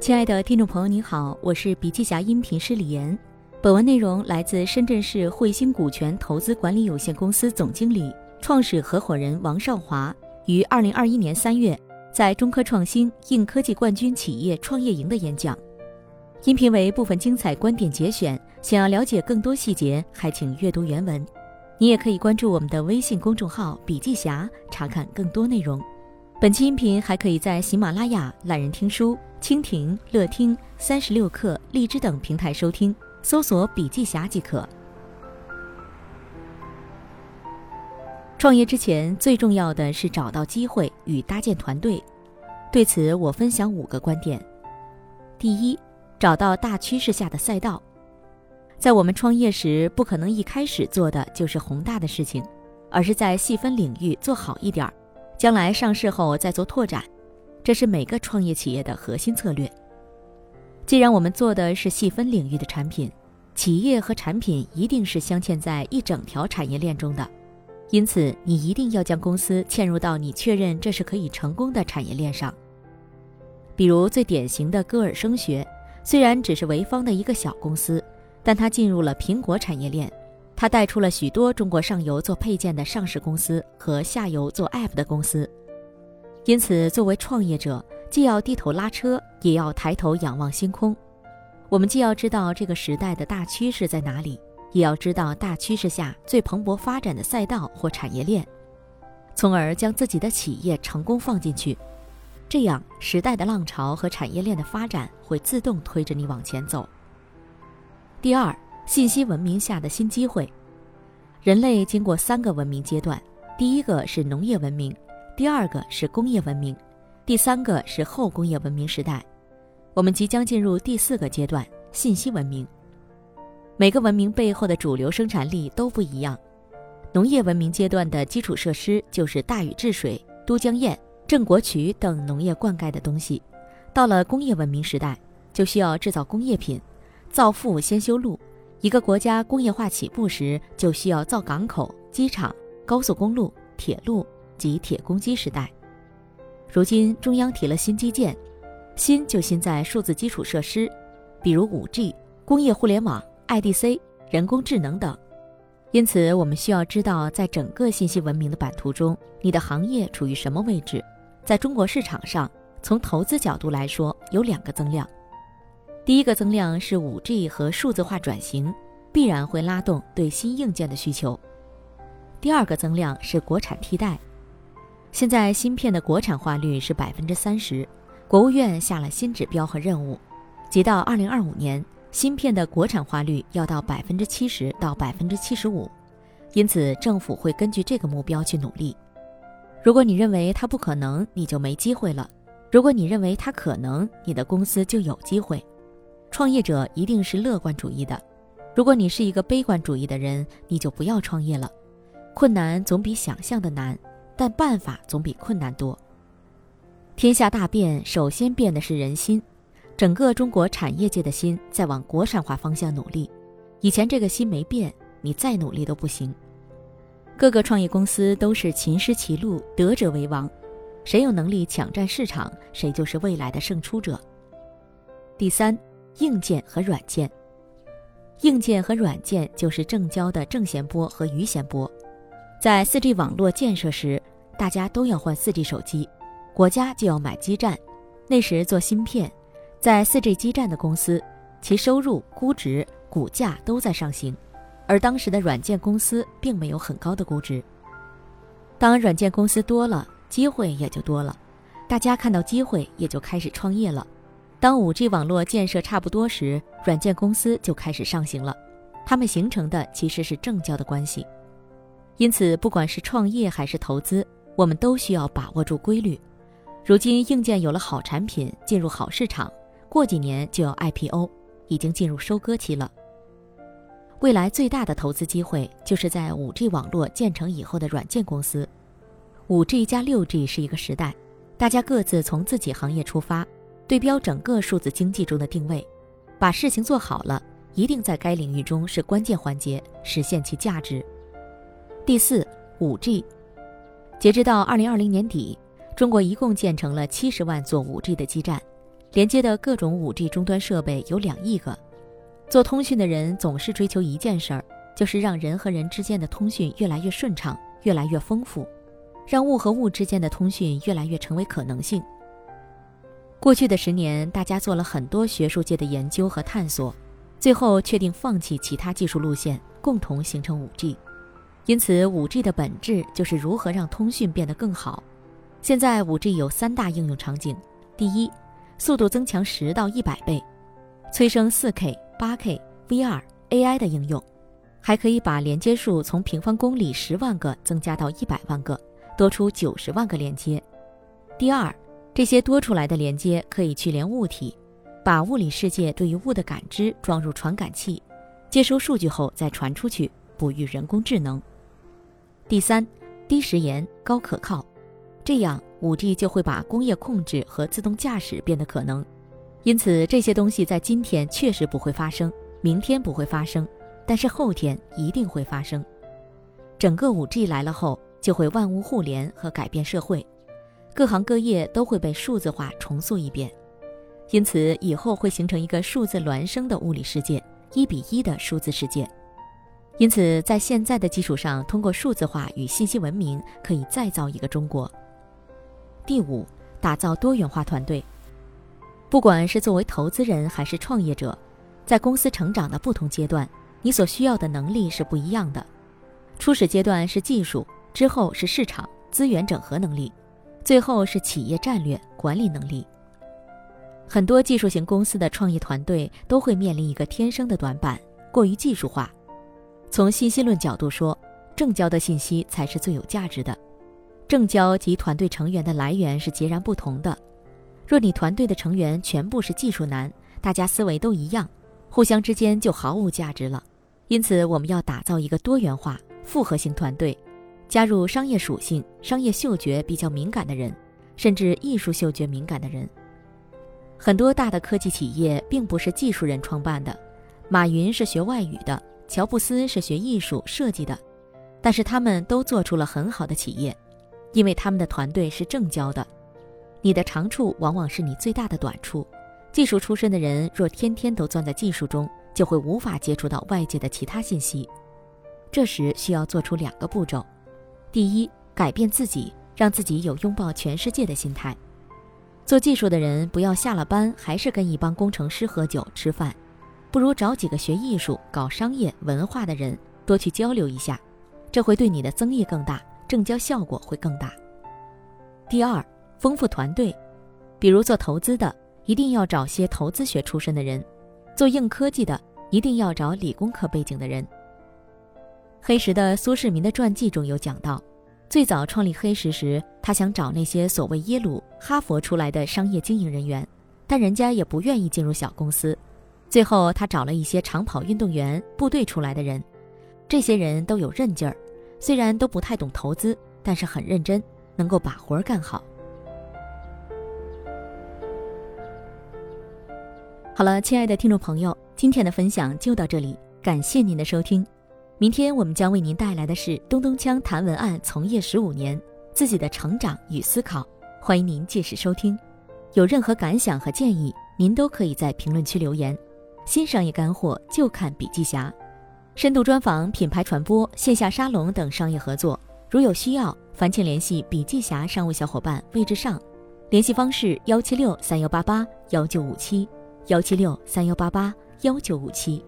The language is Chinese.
亲爱的听众朋友，您好，我是笔记侠音频师李岩。本文内容来自深圳市汇星股权投资管理有限公司总经理、创始合伙人王少华于二零二一年三月在中科创新硬科技冠军企业创业营的演讲。音频为部分精彩观点节选，想要了解更多细节，还请阅读原文。你也可以关注我们的微信公众号“笔记侠”，查看更多内容。本期音频还可以在喜马拉雅、懒人听书、蜻蜓、乐听、三十六课、荔枝等平台收听，搜索“笔记侠”即可。创业之前最重要的是找到机会与搭建团队。对此，我分享五个观点。第一，找到大趋势下的赛道。在我们创业时，不可能一开始做的就是宏大的事情，而是在细分领域做好一点儿。将来上市后再做拓展，这是每个创业企业的核心策略。既然我们做的是细分领域的产品，企业和产品一定是镶嵌在一整条产业链中的，因此你一定要将公司嵌入到你确认这是可以成功的产业链上。比如最典型的歌尔声学，虽然只是潍坊的一个小公司，但它进入了苹果产业链。他带出了许多中国上游做配件的上市公司和下游做 App 的公司，因此作为创业者，既要低头拉车，也要抬头仰望星空。我们既要知道这个时代的大趋势在哪里，也要知道大趋势下最蓬勃发展的赛道或产业链，从而将自己的企业成功放进去。这样，时代的浪潮和产业链的发展会自动推着你往前走。第二。信息文明下的新机会，人类经过三个文明阶段：第一个是农业文明，第二个是工业文明，第三个是后工业文明时代。我们即将进入第四个阶段——信息文明。每个文明背后的主流生产力都不一样。农业文明阶段的基础设施就是大禹治水、都江堰、郑国渠等农业灌溉的东西。到了工业文明时代，就需要制造工业品，造富先修路。一个国家工业化起步时，就需要造港口、机场、高速公路、铁路及铁公鸡时代。如今，中央提了新基建，新就新在数字基础设施，比如 5G、工业互联网、IDC、人工智能等。因此，我们需要知道，在整个信息文明的版图中，你的行业处于什么位置。在中国市场上，从投资角度来说，有两个增量。第一个增量是五 G 和数字化转型，必然会拉动对新硬件的需求。第二个增量是国产替代。现在芯片的国产化率是百分之三十，国务院下了新指标和任务，即到二零二五年，芯片的国产化率要到百分之七十到百分之七十五。因此，政府会根据这个目标去努力。如果你认为它不可能，你就没机会了；如果你认为它可能，你的公司就有机会。创业者一定是乐观主义的，如果你是一个悲观主义的人，你就不要创业了。困难总比想象的难，但办法总比困难多。天下大变，首先变的是人心，整个中国产业界的心在往国产化方向努力。以前这个心没变，你再努力都不行。各个创业公司都是勤师其路，得者为王，谁有能力抢占市场，谁就是未来的胜出者。第三。硬件和软件，硬件和软件就是正交的正弦波和余弦波。在 4G 网络建设时，大家都要换 4G 手机，国家就要买基站。那时做芯片，在 4G 基站的公司，其收入、估值、股价都在上行，而当时的软件公司并没有很高的估值。当软件公司多了，机会也就多了，大家看到机会，也就开始创业了。当 5G 网络建设差不多时，软件公司就开始上行了。它们形成的其实是正交的关系。因此，不管是创业还是投资，我们都需要把握住规律。如今，硬件有了好产品，进入好市场，过几年就要 IPO，已经进入收割期了。未来最大的投资机会就是在 5G 网络建成以后的软件公司。5G 加 6G 是一个时代，大家各自从自己行业出发。对标整个数字经济中的定位，把事情做好了，一定在该领域中是关键环节，实现其价值。第四，五 G，截止到二零二零年底，中国一共建成了七十万座五 G 的基站，连接的各种 5G 终端设备有两亿个。做通讯的人总是追求一件事儿，就是让人和人之间的通讯越来越顺畅，越来越丰富，让物和物之间的通讯越来越成为可能性。过去的十年，大家做了很多学术界的研究和探索，最后确定放弃其他技术路线，共同形成 5G。因此，5G 的本质就是如何让通讯变得更好。现在，5G 有三大应用场景：第一，速度增强十到一百倍，催生 4K。八 K、VR、AI 的应用，还可以把连接数从平方公里十万个增加到一百万个，多出九十万个连接。第二，这些多出来的连接可以去连物体，把物理世界对于物的感知装入传感器，接收数据后再传出去，哺育人工智能。第三，低时延、高可靠，这样五 G 就会把工业控制和自动驾驶变得可能。因此，这些东西在今天确实不会发生，明天不会发生，但是后天一定会发生。整个五 G 来了后，就会万物互联和改变社会，各行各业都会被数字化重塑一遍。因此，以后会形成一个数字孪生的物理世界，一比一的数字世界。因此，在现在的基础上，通过数字化与信息文明，可以再造一个中国。第五，打造多元化团队。不管是作为投资人还是创业者，在公司成长的不同阶段，你所需要的能力是不一样的。初始阶段是技术，之后是市场资源整合能力，最后是企业战略管理能力。很多技术型公司的创业团队都会面临一个天生的短板：过于技术化。从信息论角度说，正交的信息才是最有价值的。正交及团队成员的来源是截然不同的。若你团队的成员全部是技术男，大家思维都一样，互相之间就毫无价值了。因此，我们要打造一个多元化、复合型团队，加入商业属性、商业嗅觉比较敏感的人，甚至艺术嗅觉敏感的人。很多大的科技企业并不是技术人创办的，马云是学外语的，乔布斯是学艺术设计的，但是他们都做出了很好的企业，因为他们的团队是正交的。你的长处往往是你最大的短处。技术出身的人若天天都钻在技术中，就会无法接触到外界的其他信息。这时需要做出两个步骤：第一，改变自己，让自己有拥抱全世界的心态。做技术的人不要下了班还是跟一帮工程师喝酒吃饭，不如找几个学艺术、搞商业、文化的人多去交流一下，这会对你的增益更大，正交效果会更大。第二。丰富团队，比如做投资的，一定要找些投资学出身的人；做硬科技的，一定要找理工科背景的人。黑石的苏世民的传记中有讲到，最早创立黑石时，他想找那些所谓耶鲁、哈佛出来的商业经营人员，但人家也不愿意进入小公司。最后，他找了一些长跑运动员、部队出来的人，这些人都有韧劲儿，虽然都不太懂投资，但是很认真，能够把活儿干好。好了，亲爱的听众朋友，今天的分享就到这里，感谢您的收听。明天我们将为您带来的是东东锵谈文案从业十五年自己的成长与思考，欢迎您届时收听。有任何感想和建议，您都可以在评论区留言。新商业干货就看笔记侠，深度专访、品牌传播、线下沙龙等商业合作，如有需要，烦请联系笔记侠商务小伙伴魏志尚，联系方式幺七六三幺八八幺九五七。幺七六三幺八八幺九五七。